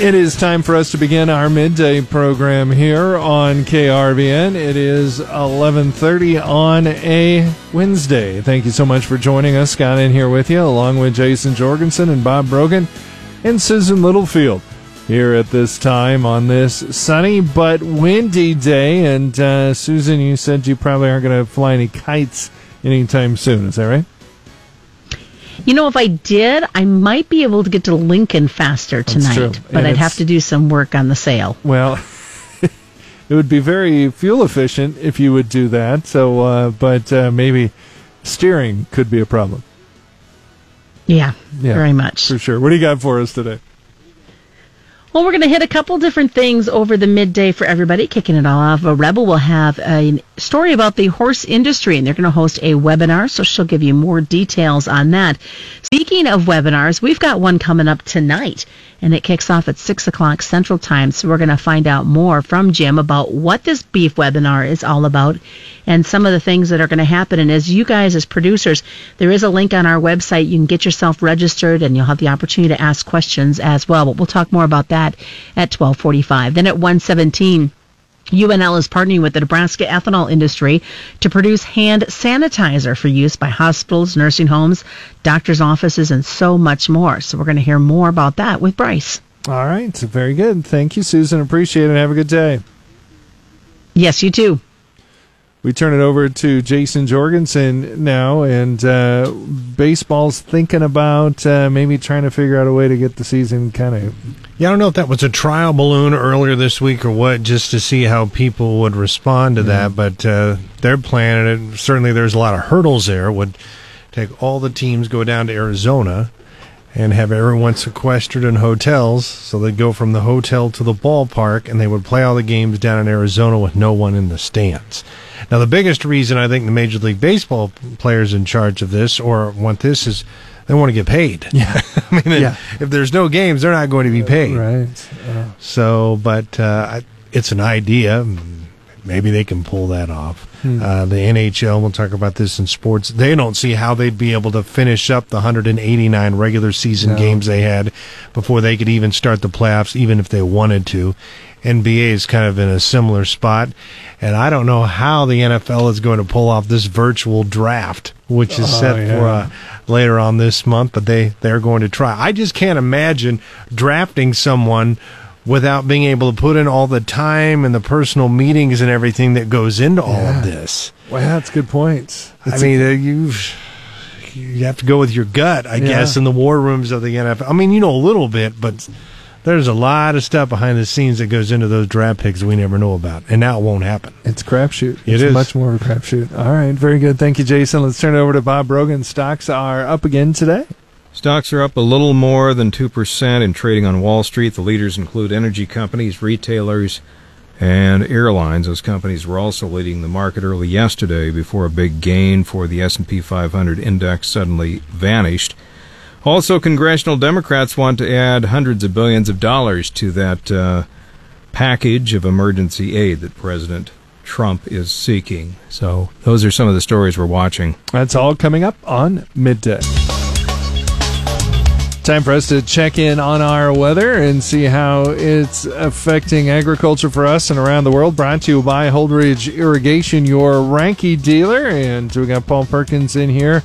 It is time for us to begin our midday program here on KRVN. It is 11:30 on a Wednesday. Thank you so much for joining us. Scott in here with you, along with Jason Jorgensen and Bob Brogan and Susan Littlefield here at this time on this sunny but windy day. And uh, Susan, you said you probably aren't going to fly any kites anytime soon. Is that right? You know, if I did, I might be able to get to Lincoln faster tonight, but And I'd have to do some work on the sail. Well, it would be very fuel efficient if you would do that. So, uh, but uh, maybe steering could be a problem. Yeah, Yeah, very much. For sure. What do you got for us today? Well, we're going to hit a couple different things over the midday for everybody. Kicking it all off, a Rebel will have a story about the horse industry, and they're going to host a webinar, so she'll give you more details on that. Speaking of webinars, we've got one coming up tonight, and it kicks off at 6 o'clock Central Time, so we're going to find out more from Jim about what this beef webinar is all about and some of the things that are going to happen. And as you guys, as producers, there is a link on our website. You can get yourself registered, and you'll have the opportunity to ask questions as well. But we'll talk more about that at 12:45. Then at 1:17. UNL is partnering with the Nebraska ethanol industry to produce hand sanitizer for use by hospitals, nursing homes, doctors' offices, and so much more. So we're going to hear more about that with Bryce. All right. Very good. Thank you, Susan. Appreciate it. Have a good day. Yes, you too. We turn it over to Jason Jorgensen now, and uh, baseball's thinking about uh, maybe trying to figure out a way to get the season kind of. Yeah, I don't know if that was a trial balloon earlier this week or what, just to see how people would respond to that. But uh, they're planning it. Certainly, there's a lot of hurdles there. Would take all the teams go down to Arizona and have everyone sequestered in hotels. So they'd go from the hotel to the ballpark, and they would play all the games down in Arizona with no one in the stands. Now, the biggest reason I think the Major League Baseball players in charge of this or want this is they want to get paid. Yeah. I mean, Yeah. if there's no games, they're not going to be paid. Right. So, but uh, it's an idea. Maybe they can pull that off. Uh, the NHL, we'll talk about this in sports. They don't see how they'd be able to finish up the 189 regular season No. games they had before they could even start the playoffs, even if they wanted to. NBA is kind of in a similar spot. And I don't know how the NFL is going to pull off this virtual draft, which is Oh, set yeah. for uh, later on this month, but they, they're going to try. I just can't imagine drafting someone without being able to put in all the time and the personal meetings and everything that goes into all Yeah. of this. well, that's a good point. I mean, uh, you you have to go with your gut, I Yeah. guess, in the war rooms of the NFL. I mean, you know a little bit, but there's a lot of stuff behind the scenes that goes into those draft picks we never know about, and now it won't happen. It's a crapshoot. It it's is. much more of a crapshoot. All right, very good. Thank you, Jason. Let's turn it over to Bob Brogan. Stocks are up again today. Stocks are up a little more than 2% in trading on Wall Street. The leaders include energy companies, retailers, and airlines. Those companies were also leading the market early yesterday before a big gain for the S&P 500 index suddenly vanished. Also, congressional Democrats want to add hundreds of billions of dollars to that uh, package of emergency aid that President Trump is seeking. So, those are some of the stories we're watching. That's all coming up on midday. Time for us to check in on our weather and see how it's affecting agriculture for us and around the world. Brought to you by Holdrege Irrigation, your Reinke dealer. And we got Paul Perkins in here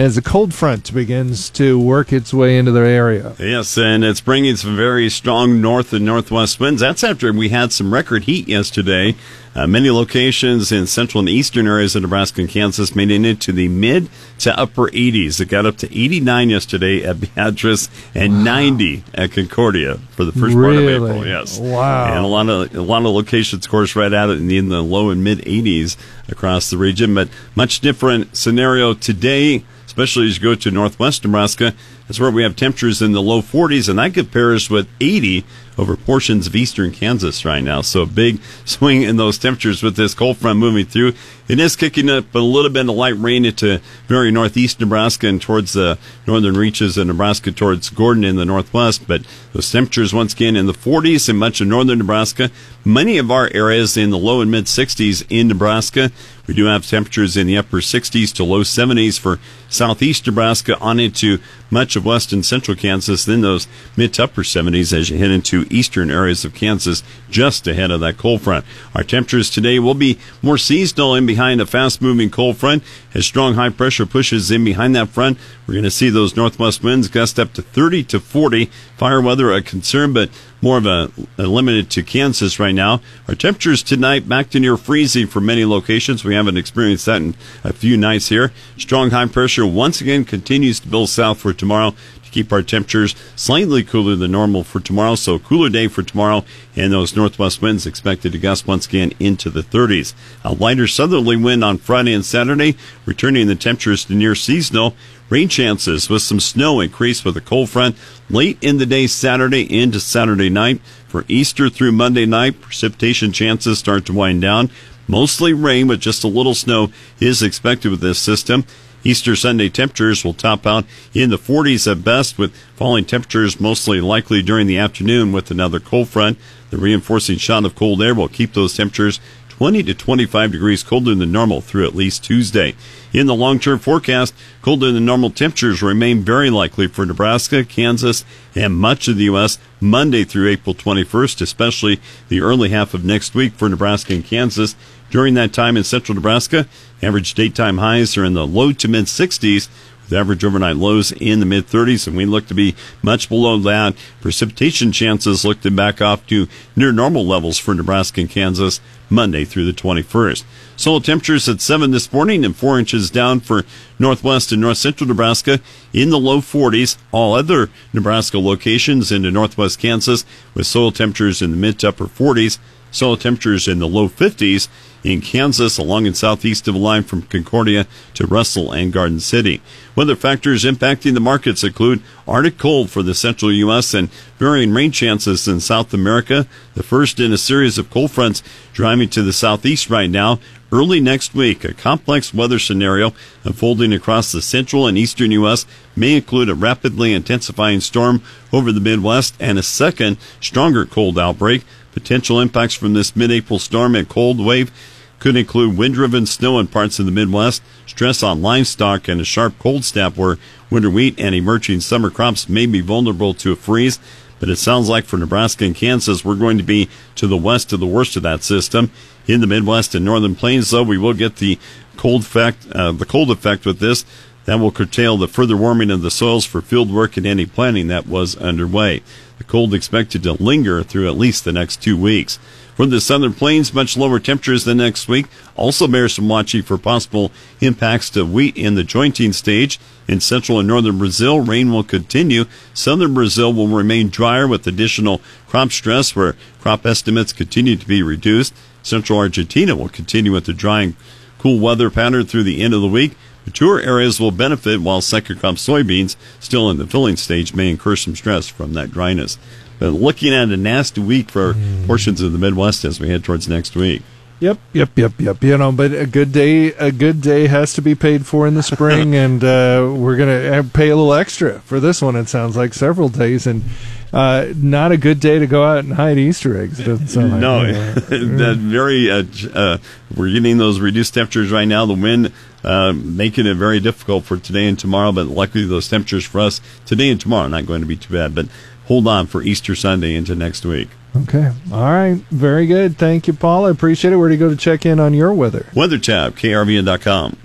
as the cold front begins to work its way into the area. Yes, and it's bringing some very strong north and northwest winds. That's after we had some record heat yesterday. Uh, many locations in central and eastern areas of Nebraska and Kansas made it into the mid to upper 80s. It got up to 89 yesterday at Beatrice and 90 at Concordia for the first part of April. Yes, Wow. And a lot of a lot of locations, of course, right out in the, in the low and mid 80s across the region. But much different scenario today especially as you go to northwest Nebraska. That's where we have temperatures in the low 40s, and that compares with 80 over portions of eastern Kansas right now. So a big swing in those temperatures with this cold front moving through. It is kicking up a little bit of light rain into very northeast Nebraska and towards the northern reaches of Nebraska towards Gordon in the northwest. But those temperatures once again in the 40s in much of northern Nebraska. Many of our areas in the low and mid 60s in Nebraska. We do have temperatures in the upper 60s to low 70s for southeast Nebraska on into much of western central Kansas, then those mid to upper 70s as you head into eastern areas of Kansas just ahead of that cold front. Our temperatures today will be more seasonal in behind a fast moving cold front. As strong high pressure pushes in behind that front, we're going to see those northwest winds gust up to 30 to 40. Fire weather a concern, but more of a, a, limited to Kansas right now. Our temperatures tonight back to near freezing for many locations. We haven't experienced that in a few nights here. Strong high pressure once again continues to build south for tomorrow keep our temperatures slightly cooler than normal for tomorrow. So cooler day for tomorrow, and those northwest winds expected to gust once again into the 30s. A lighter southerly wind on Friday and Saturday, returning the temperatures to near seasonal. Rain chances with some snow increase with a cold front late in the day Saturday into Saturday night. For Easter through Monday night, precipitation chances start to wind down. Mostly rain with just a little snow is expected with this system. Easter Sunday temperatures will top out in the 40s at best, with falling temperatures mostly likely during the afternoon with another cold front. The reinforcing shot of cold air will keep those temperatures 20 to 25 degrees colder than normal through at least Tuesday. In the long term forecast, colder than normal temperatures remain very likely for Nebraska, Kansas, and much of the U.S. Monday through April 21st, especially the early half of next week for Nebraska and Kansas. During that time in central Nebraska, average daytime highs are in the low to mid 60s, with average overnight lows in the mid 30s, and we look to be much below that. Precipitation chances look to back off to near normal levels for Nebraska and Kansas Monday through the 21st. Soil temperatures at 7 this morning and 4 inches down for northwest and north central Nebraska in the low 40s. All other Nebraska locations into northwest Kansas with soil temperatures in the mid to upper 40s. Soil temperatures in the low 50s in Kansas, along and southeast of the line from Concordia to Russell and Garden City. Weather factors impacting the markets include Arctic cold for the central U.S. and varying rain chances in South America. The first in a series of cold fronts driving to the southeast right now. Early next week, a complex weather scenario unfolding across the central and eastern U.S. may include a rapidly intensifying storm over the Midwest and a second, stronger cold outbreak. Potential impacts from this mid-April storm and cold wave could include wind-driven snow in parts of the Midwest, stress on livestock, and a sharp cold snap where winter wheat and emerging summer crops may be vulnerable to a freeze. But it sounds like for Nebraska and Kansas, we're going to be to the west of the worst of that system. In the Midwest and Northern Plains, though, we will get the cold effect, uh, the cold effect with this. That will curtail the further warming of the soils for field work and any planting that was underway. Cold expected to linger through at least the next two weeks. For the southern plains, much lower temperatures than next week. Also bears some watching for possible impacts to wheat in the jointing stage. In central and northern Brazil, rain will continue. Southern Brazil will remain drier with additional crop stress where crop estimates continue to be reduced. Central Argentina will continue with the drying cool weather pattern through the end of the week. Mature areas will benefit while second crop soybeans, still in the filling stage, may incur some stress from that dryness. But looking at a nasty week for mm. portions of the Midwest as we head towards next week. Yep, yep, yep, yep. You know, but a good day, a good day has to be paid for in the spring, and uh, we're gonna pay a little extra for this one. It sounds like several days, and uh, not a good day to go out and hide Easter eggs. It doesn't sound like no, that very. Uh, uh, we're getting those reduced temperatures right now. The wind uh, making it very difficult for today and tomorrow, but luckily those temperatures for us today and tomorrow are not going to be too bad. But hold on for Easter Sunday into next week. Okay. All right. Very good. Thank you, Paul. I appreciate it. Where do you go to check in on your weather? Weather tab, krvn.com.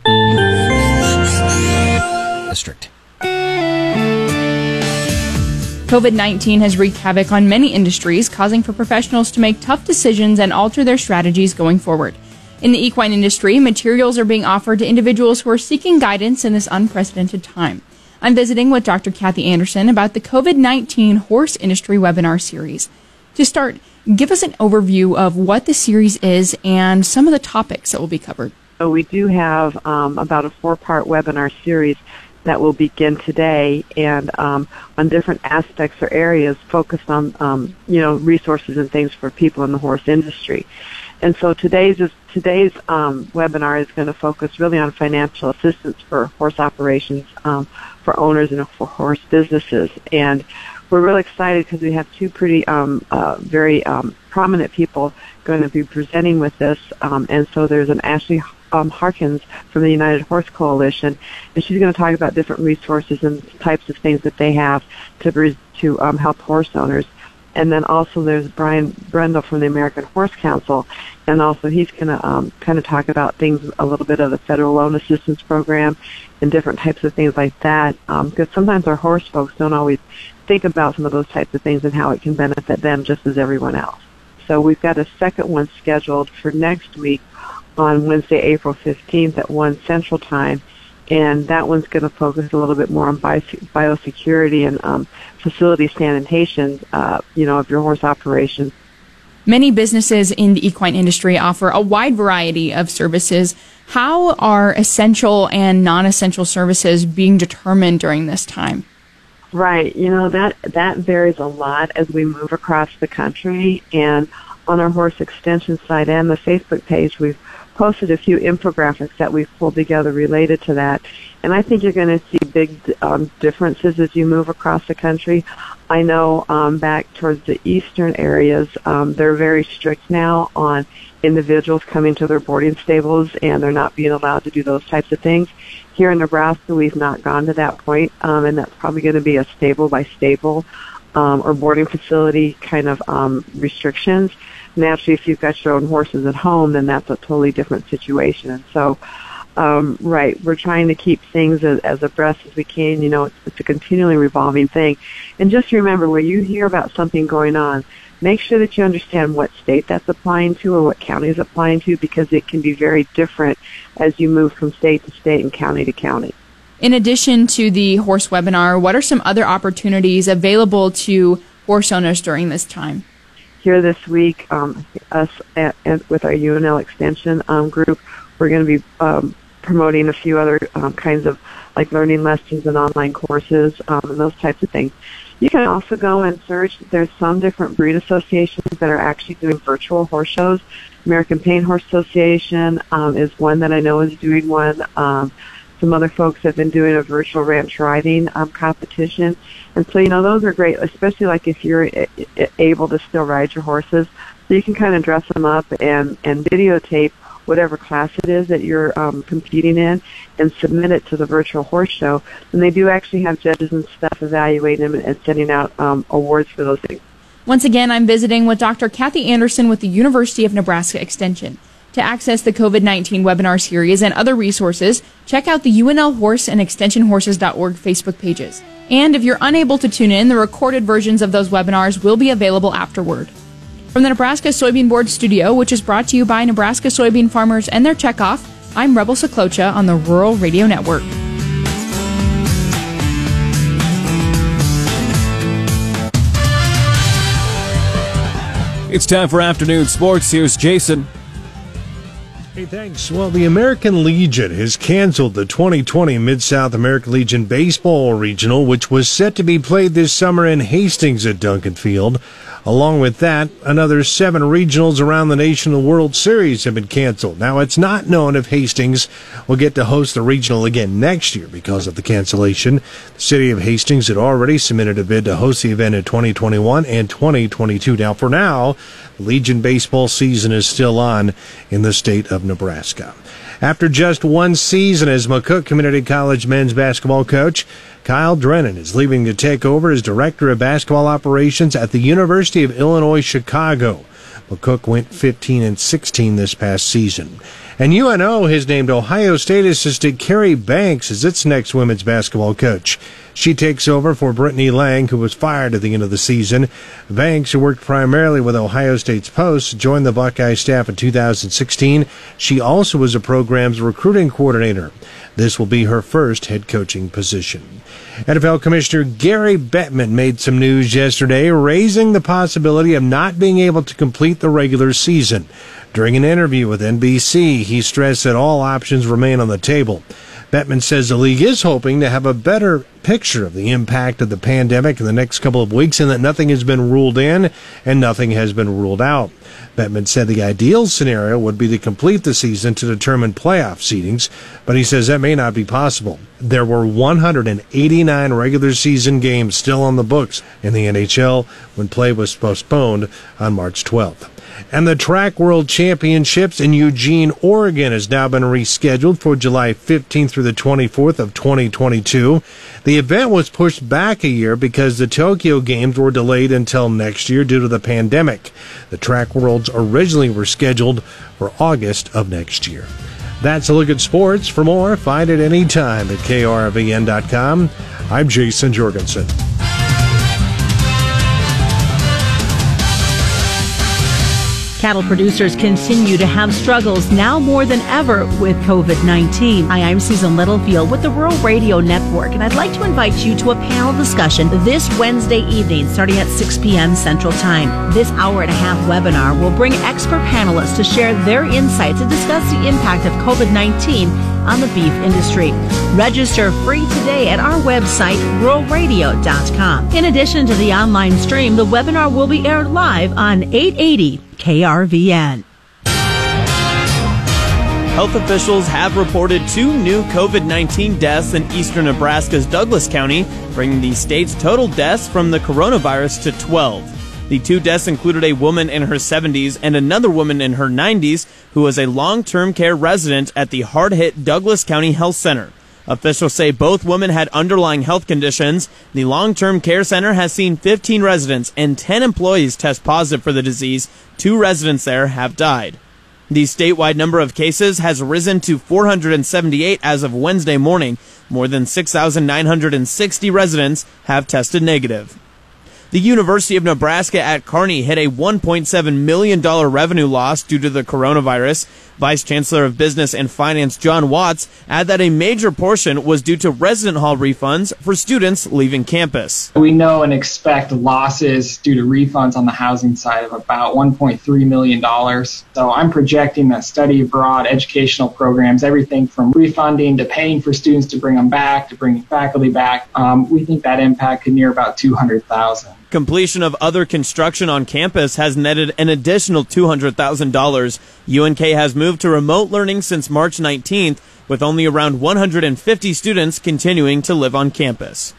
COVID 19 has wreaked havoc on many industries, causing for professionals to make tough decisions and alter their strategies going forward. In the equine industry, materials are being offered to individuals who are seeking guidance in this unprecedented time. I'm visiting with Dr. Kathy Anderson about the COVID 19 horse industry webinar series. To start, give us an overview of what the series is and some of the topics that will be covered. So, we do have um, about a four part webinar series that will begin today and um, on different aspects or areas focused on um, you know resources and things for people in the horse industry. And so today's is, today's um, webinar is going to focus really on financial assistance for horse operations um, for owners and for horse businesses. And we're really excited because we have two pretty um, uh, very um, prominent people going to be presenting with this. And so there's an Ashley um, Harkins from the United Horse Coalition, and she's going to talk about different resources and types of things that they have to to um, help horse owners. and then also there's Brian Brendel from the American Horse Council, and also he's going to um, kind of talk about things a little bit of the federal loan assistance program and different types of things like that. Um, because sometimes our horse folks don't always think about some of those types of things and how it can benefit them just as everyone else. So we've got a second one scheduled for next week on Wednesday, April 15th at 1 Central Time. And that one's going to focus a little bit more on biosecurity and um, facility sanitation, uh, you know, of your horse operations. Many businesses in the equine industry offer a wide variety of services. How are essential and non-essential services being determined during this time? Right. You know, that, that varies a lot as we move across the country. And on our horse extension site and the Facebook page, we've posted a few infographics that we've pulled together related to that. And I think you're going to see big um, differences as you move across the country. I know um, back towards the eastern areas, um, they're very strict now on individuals coming to their boarding stables and they're not being allowed to do those types of things. Here in Nebraska, we've not gone to that point, um, and that's probably going to be a stable by stable um, or boarding facility kind of um, restrictions. Naturally, if you've got your own horses at home, then that's a totally different situation. And so, um, right, we're trying to keep things as, as abreast as we can. You know, it's, it's a continually revolving thing. And just remember, when you hear about something going on, make sure that you understand what state that's applying to or what county is applying to because it can be very different as you move from state to state and county to county. In addition to the horse webinar, what are some other opportunities available to horse owners during this time? Here this week, um, us at, at, with our UNL Extension um, group, we're going to be um, promoting a few other um, kinds of like learning lessons and online courses um, and those types of things. You can also go and search. There's some different breed associations that are actually doing virtual horse shows. American Paint Horse Association um, is one that I know is doing one. Some other folks have been doing a virtual ranch riding um, competition. And so, you know, those are great, especially like if you're able to still ride your horses. So you can kind of dress them up and, and videotape whatever class it is that you're um, competing in and submit it to the virtual horse show. And they do actually have judges and stuff evaluating them and sending out um, awards for those things. Once again, I'm visiting with Dr. Kathy Anderson with the University of Nebraska Extension. To access the COVID 19 webinar series and other resources, check out the UNL Horse and ExtensionHorses.org Facebook pages. And if you're unable to tune in, the recorded versions of those webinars will be available afterward. From the Nebraska Soybean Board studio, which is brought to you by Nebraska soybean farmers and their checkoff, I'm Rebel Saklocha on the Rural Radio Network. It's time for afternoon sports. Here's Jason. Hey, thanks. Well, the American Legion has canceled the 2020 Mid South American Legion Baseball Regional, which was set to be played this summer in Hastings at Duncan Field. Along with that, another seven regionals around the nation the World Series have been canceled. Now, it's not known if Hastings will get to host the regional again next year because of the cancellation. The city of Hastings had already submitted a bid to host the event in 2021 and 2022. Now, for now, Legion baseball season is still on in the state of Nebraska. After just one season as McCook Community College men's basketball coach, Kyle Drennan is leaving to take over as Director of Basketball Operations at the University of Illinois Chicago. McCook went 15 and 16 this past season. And UNO has named Ohio State assistant Carrie Banks as its next women's basketball coach. She takes over for Brittany Lang, who was fired at the end of the season. Banks, who worked primarily with Ohio State's Post, joined the Buckeye staff in 2016. She also was a program's recruiting coordinator. This will be her first head coaching position. NFL Commissioner Gary Bettman made some news yesterday, raising the possibility of not being able to complete the regular season. During an interview with NBC, he stressed that all options remain on the table. Bettman says the league is hoping to have a better picture of the impact of the pandemic in the next couple of weeks and that nothing has been ruled in and nothing has been ruled out. Bettman said the ideal scenario would be to complete the season to determine playoff seedings, but he says that may not be possible. There were 189 regular season games still on the books in the NHL when play was postponed on March 12th. And the Track World Championships in Eugene, Oregon has now been rescheduled for July 15th through the 24th of 2022. The event was pushed back a year because the Tokyo Games were delayed until next year due to the pandemic. The Track Worlds originally were scheduled for August of next year. That's a look at sports. For more, find it anytime at krvn.com. I'm Jason Jorgensen. Cattle producers continue to have struggles now more than ever with COVID 19. Hi, I'm Susan Littlefield with the Rural Radio Network, and I'd like to invite you to a panel discussion this Wednesday evening starting at 6 p.m. Central Time. This hour and a half webinar will bring expert panelists to share their insights and discuss the impact of COVID 19 on the beef industry. Register free today at our website, ruralradio.com. In addition to the online stream, the webinar will be aired live on 880 KRVN. Health officials have reported two new COVID 19 deaths in eastern Nebraska's Douglas County, bringing the state's total deaths from the coronavirus to 12. The two deaths included a woman in her 70s and another woman in her 90s who was a long term care resident at the hard hit Douglas County Health Center. Officials say both women had underlying health conditions. The long term care center has seen 15 residents and 10 employees test positive for the disease. Two residents there have died. The statewide number of cases has risen to 478 as of Wednesday morning. More than 6,960 residents have tested negative. The University of Nebraska at Kearney hit a $1.7 million revenue loss due to the coronavirus. Vice Chancellor of Business and Finance John Watts added that a major portion was due to resident hall refunds for students leaving campus. We know and expect losses due to refunds on the housing side of about $1.3 million. So I'm projecting that study abroad educational programs, everything from refunding to paying for students to bring them back to bringing faculty back, um, we think that impact could near about 200,000. Completion of other construction on campus has netted an additional $200,000. UNK has moved to remote learning since March 19th, with only around 150 students continuing to live on campus.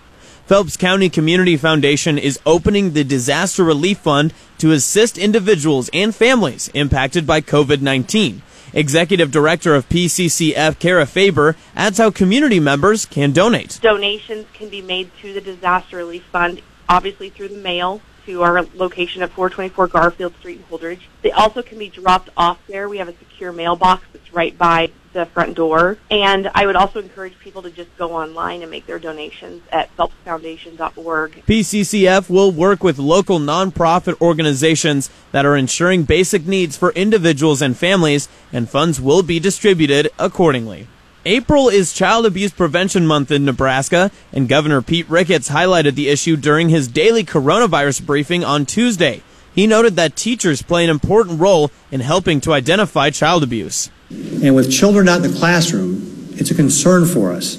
Phelps County Community Foundation is opening the Disaster Relief Fund to assist individuals and families impacted by COVID 19. Executive Director of PCCF, Kara Faber, adds how community members can donate. Donations can be made to the Disaster Relief Fund obviously through the mail to our location at 424 Garfield Street in Holdrege. They also can be dropped off there. We have a secure mailbox that's right by the front door. And I would also encourage people to just go online and make their donations at phelpsfoundation.org. PCCF will work with local nonprofit organizations that are ensuring basic needs for individuals and families, and funds will be distributed accordingly. April is Child Abuse Prevention Month in Nebraska, and Governor Pete Ricketts highlighted the issue during his daily coronavirus briefing on Tuesday. He noted that teachers play an important role in helping to identify child abuse. And with children not in the classroom, it's a concern for us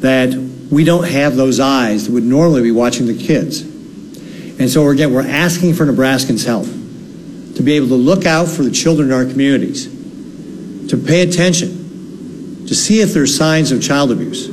that we don't have those eyes that would normally be watching the kids. And so, again, we're asking for Nebraskans' help to be able to look out for the children in our communities, to pay attention, to see if there's signs of child abuse.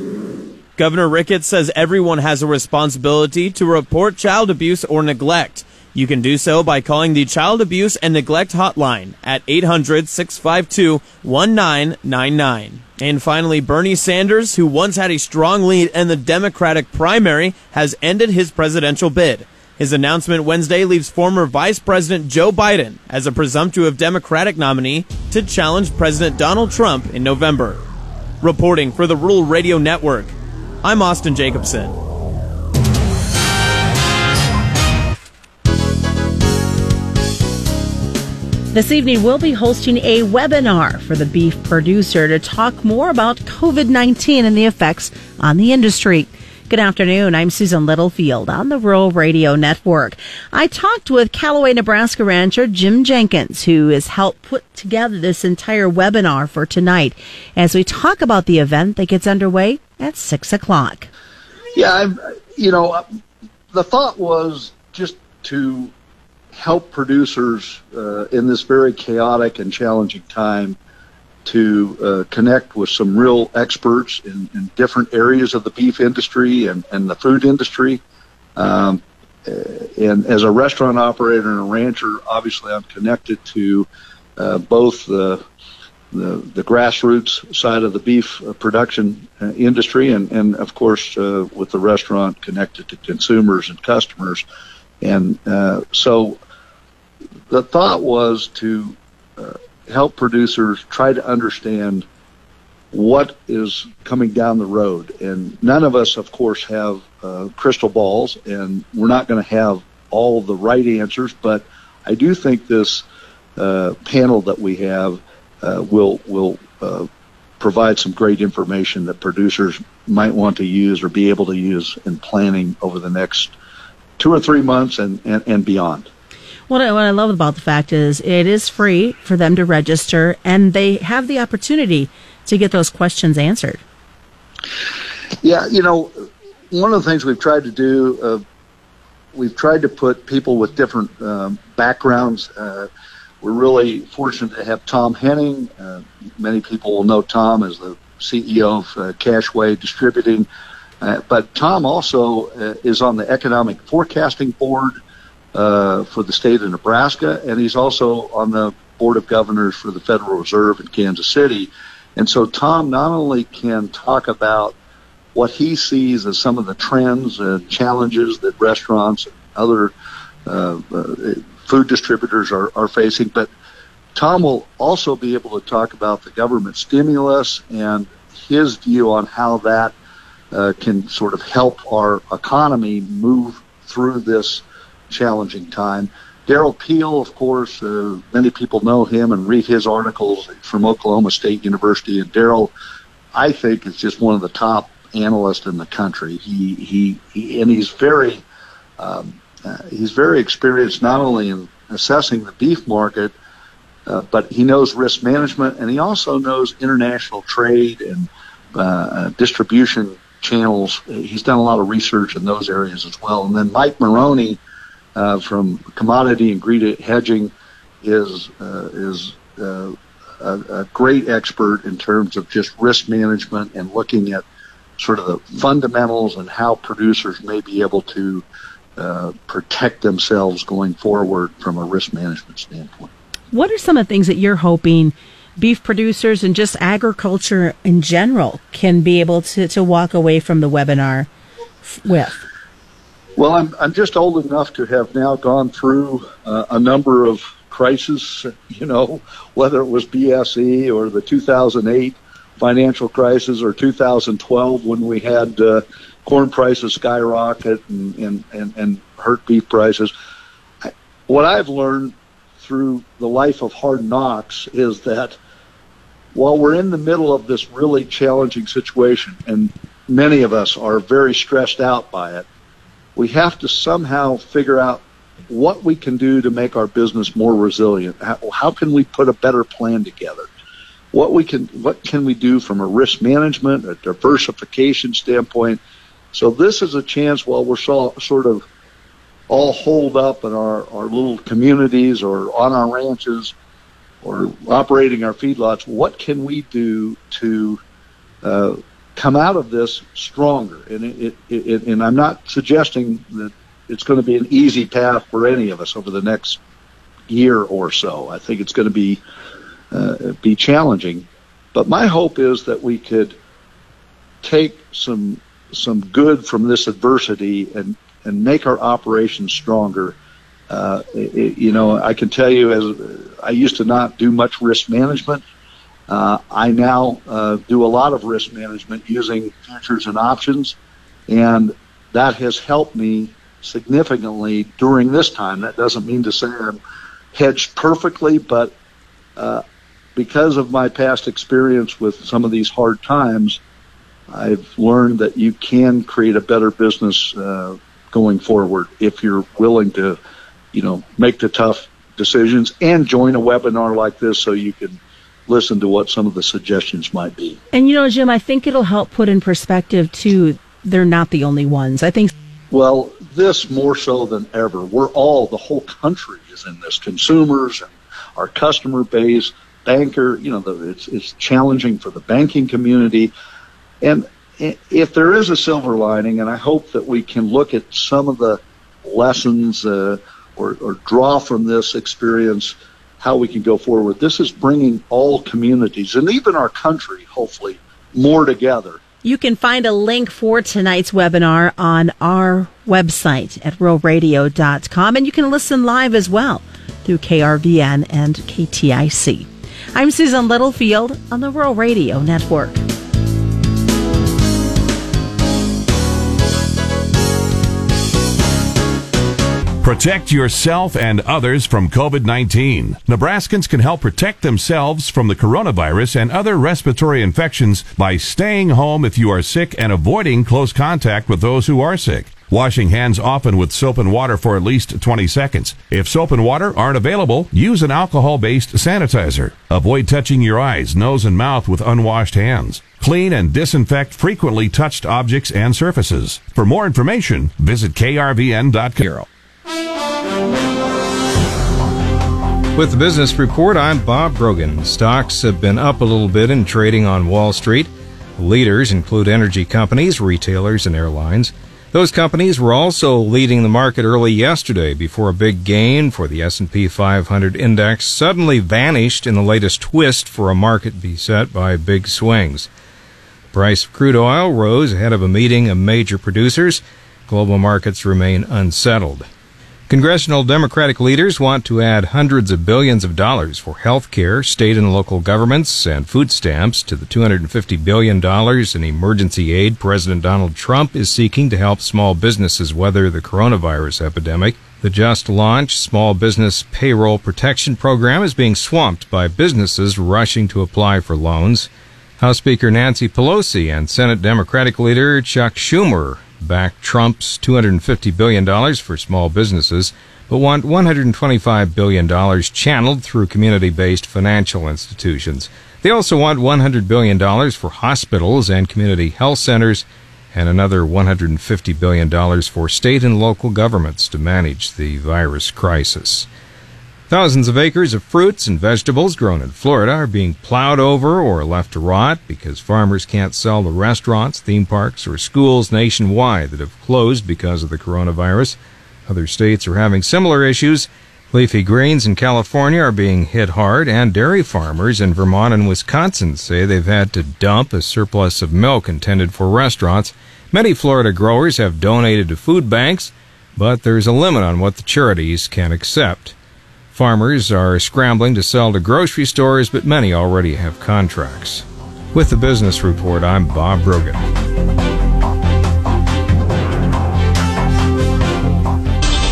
Governor Ricketts says everyone has a responsibility to report child abuse or neglect. You can do so by calling the Child Abuse and Neglect Hotline at 800 652 1999. And finally, Bernie Sanders, who once had a strong lead in the Democratic primary, has ended his presidential bid. His announcement Wednesday leaves former Vice President Joe Biden as a presumptive Democratic nominee to challenge President Donald Trump in November. Reporting for the Rural Radio Network, I'm Austin Jacobson. This evening, we'll be hosting a webinar for the beef producer to talk more about COVID 19 and the effects on the industry. Good afternoon. I'm Susan Littlefield on the Rural Radio Network. I talked with Callaway, Nebraska rancher Jim Jenkins, who has helped put together this entire webinar for tonight as we talk about the event that gets underway at 6 o'clock. Yeah, I've, you know, the thought was just to help producers uh, in this very chaotic and challenging time to uh, connect with some real experts in, in, different areas of the beef industry and, and the food industry. Um, and as a restaurant operator and a rancher, obviously I'm connected to uh, both the, the, the grassroots side of the beef uh, production uh, industry, and and of course uh, with the restaurant connected to consumers and customers, and uh, so the thought was to uh, help producers try to understand what is coming down the road. And none of us, of course, have uh, crystal balls, and we're not going to have all the right answers. But I do think this uh, panel that we have uh, will will uh, provide some great information that producers might want to use or be able to use in planning over the next two or three months and, and, and beyond. What I, what I love about the fact is it is free for them to register, and they have the opportunity to get those questions answered. Yeah, you know, one of the things we've tried to do, uh, we've tried to put people with different um, backgrounds. Uh, we're really fortunate to have Tom Henning. Uh, many people will know Tom as the CEO of uh, Cash-Wa Distributing. Uh, but Tom also uh, is on the Economic Forecasting Board uh, for the state of Nebraska, and he's also on the Board of Governors for the Federal Reserve in Kansas City. And so Tom not only can talk about what he sees as some of the trends and challenges that restaurants and other uh, uh, food distributors are, are facing, but Tom will also be able to talk about the government stimulus and his view on how that uh, can sort of help our economy move through this challenging time. Derrell Peel, of course, uh, many people know him and read his articles from Oklahoma State University. And Derrell, I think, is just one of the top analysts in the country. He he, he and he's very um, uh, he's very experienced not only in assessing the beef market, uh, but he knows risk management and he also knows international trade and uh, distribution channels. He's done a lot of research in those areas as well. And then Mike Maroney uh, from commodity and greed hedging is uh, is uh, a, a, great expert in terms of just risk management and looking at sort of the fundamentals and how producers may be able to uh, protect themselves going forward from a risk management standpoint. What are some of the things that you're hoping beef producers and just agriculture in general can be able to, to walk away from the webinar with? Well, I'm I'm just old enough to have now gone through uh, a number of crises. You know, whether it was BSE or the 2008 financial crisis or 2012 when we had uh, corn prices skyrocket and, and, and, and hurt beef prices. What I've learned through the life of hard knocks is that while we're in the middle of this really challenging situation, and many of us are very stressed out by it, we have to somehow figure out what we can do to make our business more resilient. How, how, can we put a better plan together? What we can, what can we do from a risk management, a diversification standpoint? So this is a chance while we're so, sort of all holed up in our, our little communities or on our ranches or operating our feedlots. What can we do to uh, come out of this stronger. And it, it, it, and I'm not suggesting that it's going to be an easy path for any of us over the next year or so. I think it's going to be uh, be challenging, but my hope is that we could take some some good from this adversity and and make our operations stronger. Uh, it, you know, I can tell you as I used to not do much risk management uh, I now uh, do a lot of risk management using futures and options, and that has helped me significantly during this time. That doesn't mean to say I'm hedged perfectly, but uh, because of my past experience with some of these hard times, I've learned that you can create a better business uh, going forward if you're willing to, you know, make the tough decisions and join a webinar like this so you can listen to what some of the suggestions might be. And you know, Jim, I think it'll help put in perspective too. They're not the only ones. I think. Well, this more so than ever. We're all the whole country is in this. Consumers and our customer base, banker. You know, the, it's it's challenging for the banking community, and if there is a silver lining, and I hope that we can look at some of the lessons uh, or, or draw from this experience how we can go forward. This is bringing all communities and even our country, hopefully, more together. You can find a link for tonight's webinar on our website at ruralradio.com, and you can listen live as well through KRVN and KTIC. I'm Susan Littlefield on the Rural Radio Network. Protect yourself and others from COVID 19. Nebraskans can help protect themselves from the coronavirus and other respiratory infections by staying home if you are sick and avoiding close contact with those who are sick. Washing hands often with soap and water for at least 20 seconds. If soap and water aren't available, use an alcohol based sanitizer. Avoid touching your eyes, nose, and mouth with unwashed hands. Clean and disinfect frequently touched objects and surfaces. For more information, visit krvn.com. With the business report, I'm Bob Brogan. Stocks have been up a little bit in trading on Wall Street. Leaders include energy companies, retailers, and airlines. Those companies were also leading the market early yesterday before a big gain for the S&P 500 index suddenly vanished in the latest twist for a market beset by big swings. Price of crude oil rose ahead of a meeting of major producers. Global markets remain unsettled. Congressional Democratic leaders want to add hundreds of billions of dollars for health care, state and local governments, and food stamps to the $250 billion in emergency aid President Donald Trump is seeking to help small businesses weather the coronavirus epidemic. The just launched Small Business Payroll Protection Program is being swamped by businesses rushing to apply for loans. House Speaker Nancy Pelosi and Senate Democratic leader Chuck Schumer back Trump's $250 billion for small businesses, but want $125 billion channeled through community based financial institutions. They also want $100 billion for hospitals and community health centers, and another $150 billion for state and local governments to manage the virus crisis. Thousands of acres of fruits and vegetables grown in Florida are being plowed over or left to rot because farmers can't sell to restaurants, theme parks, or schools nationwide that have closed because of the coronavirus. Other states are having similar issues. Leafy greens in California are being hit hard, and dairy farmers in Vermont and Wisconsin say they've had to dump a surplus of milk intended for restaurants. Many Florida growers have donated to food banks, but there's a limit on what the charities can accept. Farmers are scrambling to sell to grocery stores, but many already have contracts. With the Business Report, I'm Bob Brogan.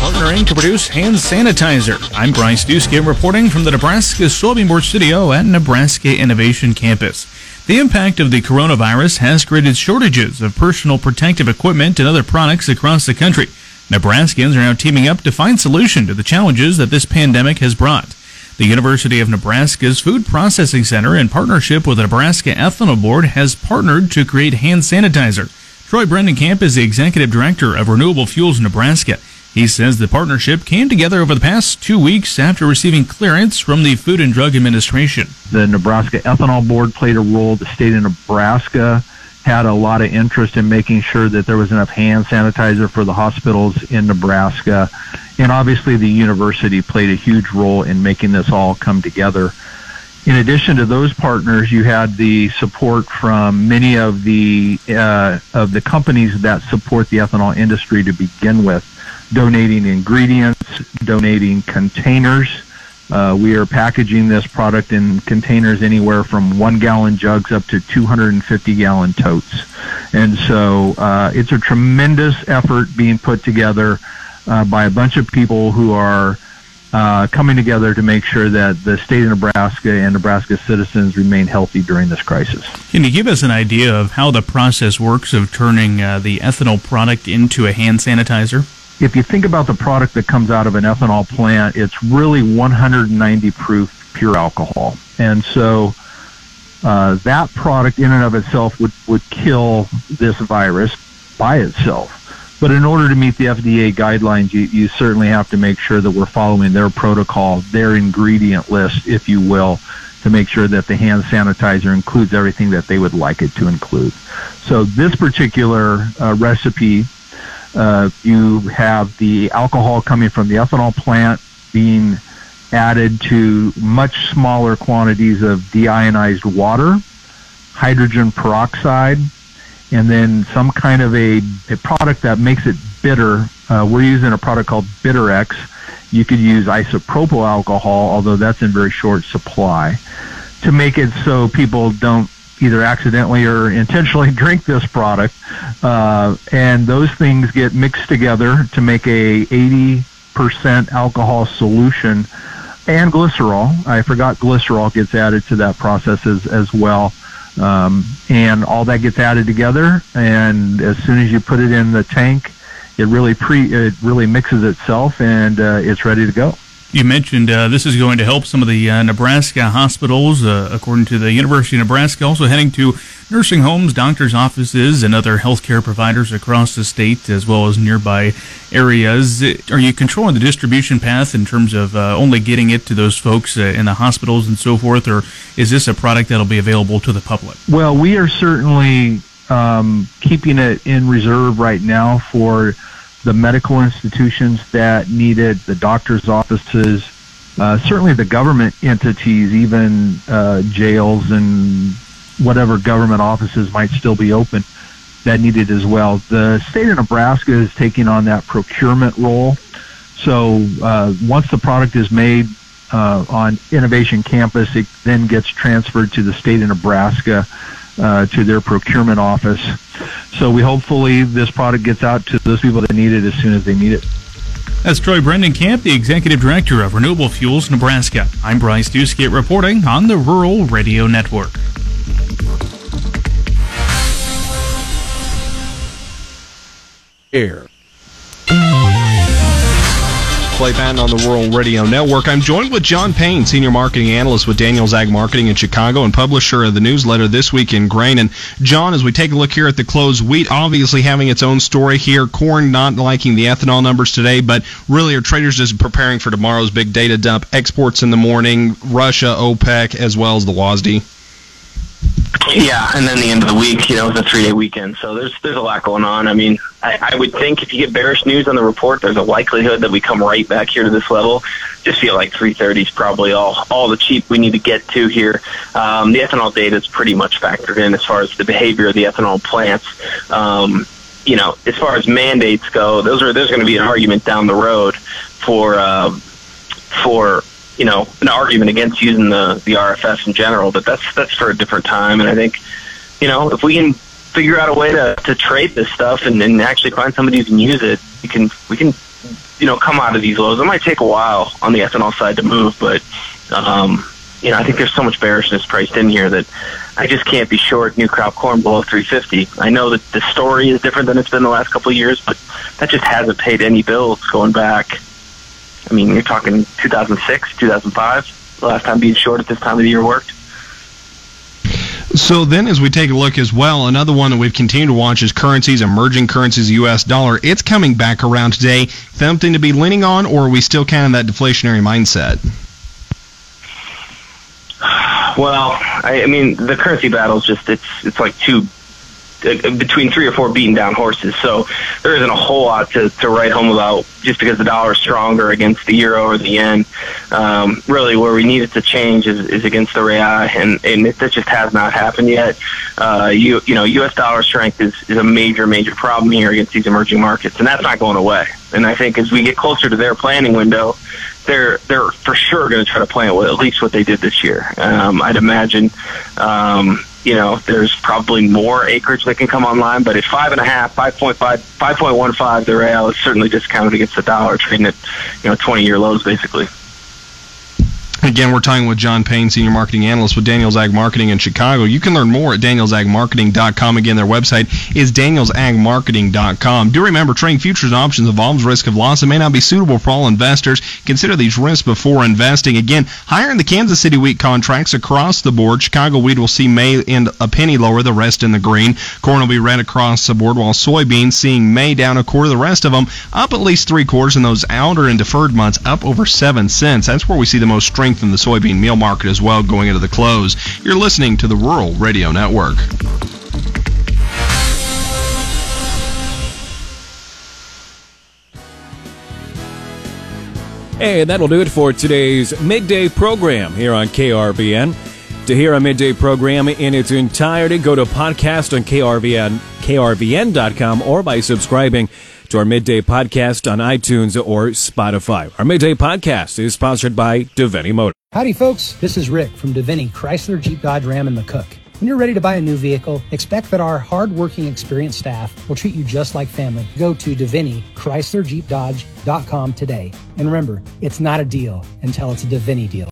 Partnering to produce hand sanitizer. I'm Bryce Doeschot reporting from the Nebraska Soybean Board Studio at Nebraska Innovation Campus. The impact of the coronavirus has created shortages of personal protective equipment and other products across the country. Nebraskans are now teaming up to find solution to the challenges that this pandemic has brought. The University of Nebraska's Food Processing Center, in partnership with the Nebraska Ethanol Board, has partnered to create hand sanitizer. Troy Bredenkamp is the executive director of Renewable Fuels Nebraska. He says the partnership came together over the past two weeks after receiving clearance from the Food and Drug Administration. The Nebraska Ethanol Board played a role. The state of Nebraska had a lot of interest in making sure that there was enough hand sanitizer for the hospitals in Nebraska. And obviously, the university played a huge role in making this all come together. In addition to those partners, you had the support from many of the uh, of the companies that support the ethanol industry to begin with, donating ingredients, donating containers, uh, we are packaging this product in containers anywhere from one gallon jugs up to 250 gallon totes. And so uh, it's a tremendous effort being put together uh, by a bunch of people who are uh, coming together to make sure that the state of Nebraska and Nebraska citizens remain healthy during this crisis. Can you give us an idea of how the process works of turning uh, the ethanol product into a hand sanitizer? If you think about the product that comes out of an ethanol plant, it's really 190 proof pure alcohol. And so uh, that product in and of itself would, would kill this virus by itself. But in order to meet the FDA guidelines, you, you certainly have to make sure that we're following their protocol, their ingredient list, if you will, to make sure that the hand sanitizer includes everything that they would like it to include. So this particular uh, recipe Uh, you have the alcohol coming from the ethanol plant being added to much smaller quantities of deionized water, hydrogen peroxide, and then some kind of a, a product that makes it bitter. Uh, we're using a product called Bitrex. You could use isopropyl alcohol, although that's in very short supply, to make it so people don't either accidentally or intentionally drink this product. Uh, and those things get mixed together to make a 80% alcohol solution and glycerol. I forgot glycerol gets added to that process as, as well. Um, and all that gets added together, and as soon as you put it in the tank, it really pre it really mixes itself, and uh, it's ready to go. You mentioned uh, this is going to help some of the uh, Nebraska hospitals, uh, according to the University of Nebraska, also heading to nursing homes, doctors' offices, and other healthcare providers across the state, as well as nearby areas. Are you controlling the distribution path in terms of uh, only getting it to those folks uh, in the hospitals and so forth, or is this a product that'll be available to the public? Well, we are certainly um, keeping it in reserve right now for the medical institutions that need it, the doctor's offices, uh, certainly the government entities, even uh, jails and whatever government offices might still be open that need it as well. The state of Nebraska is taking on that procurement role. So uh, once the product is made uh, on Innovation Campus, it then gets transferred to the state of Nebraska uh, to their procurement office. So we hopefully this product gets out to those people that need it as soon as they need it. That's Troy Bredenkamp, the Executive Director of Renewable Fuels Nebraska. I'm Bryce Doeschot reporting on the Rural Radio Network. Air. Clay Patton on the Rural Radio Network. I'm joined with John Payne, Senior Marketing Analyst with Daniels Ag Marketing in Chicago and publisher of the newsletter This Week in Grain. And John, as we take a look here at the close, wheat obviously having its own story here. Corn not liking the ethanol numbers today, but really are traders just preparing for tomorrow's big data dump. Exports in the morning, Russia, OPEC, as well as the WASDE. Yeah, and then the end of the week, you know, it's a three day weekend, so there's there's a lot going on. I mean, I, I would think if you get bearish news on the report, there's a likelihood that we come right back here to this level. Just feel like 330 is probably all all the cheap we need to get to here. Um, the ethanol data is pretty much factored in as far as the behavior of the ethanol plants. Um, you know, as far as mandates go, those are there's going to be an argument down the road for uh, for you know an argument against using the the RFS in general, but that's that's for a different time. And I think you know if we can figure out a way to to trade this stuff and, and actually find somebody who can use it, we can we can you know come out of these lows. It might take a while on the ethanol side to move, but um, you know I think there's so much bearishness priced in here that I just can't be short new crop corn below 350. I know that the story is different than it's been the last couple of years, but that just hasn't paid any bills going back I mean, you're talking 2006, 2005, the last time being short at this time of the year worked. So then, as we take a look as well, another one that we've continued to watch is currencies, emerging currencies, U.S. dollar. It's coming back around today. Something to be leaning on, or are we still kind of that deflationary mindset? Well, I, I mean, the currency battle is just it's it's like two between three or four beaten down horses. So there isn't a whole lot to, to write home about just because the dollar is stronger against the euro or the yen. Um, really, where we need it to change is, is against the real, and, and it, that just has not happened yet. Uh, you, you know, U.S. dollar strength is, is a major, major problem here against these emerging markets, and that's not going away. And I think as we get closer to their planning window, they're they're for sure going to try to plan with at least what they did this year. Um, I'd imagine. Um, you know, there's probably more acreage that can come online, but at five and a half, five point five, five point one five, the real is certainly discounted against the dollar, trading at you know twenty year lows basically. Again, we're talking with John Payne, Senior Marketing Analyst with Daniels Ag Marketing in Chicago. You can learn more at danielsagmarketing.com. Again, their website is danielsagmarketing.com. Do remember, trading futures and options involves risk of loss and may not be suitable for all investors. Consider these risks before investing. Again, higher in the Kansas City wheat contracts across the board. Chicago wheat will see May end a penny lower, the rest in the green. Corn will be red across the board, while soybeans seeing May down a quarter, the rest of them up at least three quarters, and those outer and deferred months up over seven cents. That's where we see the most strength strength in the soybean meal market as well going into the close. You're listening to the Rural Radio Network. And that'll do it for today's midday program here on KRVN. To hear a midday program in its entirety, go to podcast on KRVN, krvn.com or by subscribing to our midday podcast on iTunes or Spotify. Our midday podcast is sponsored by Davini Motor. Howdy, folks. This is Rick from Davini Chrysler Jeep Dodge Ram and McCook. When you're ready to buy a new vehicle, expect that our hard-working, experienced staff will treat you just like family. Go to Jeep Dodge.com today. And remember, it's not a deal until it's a Davini deal.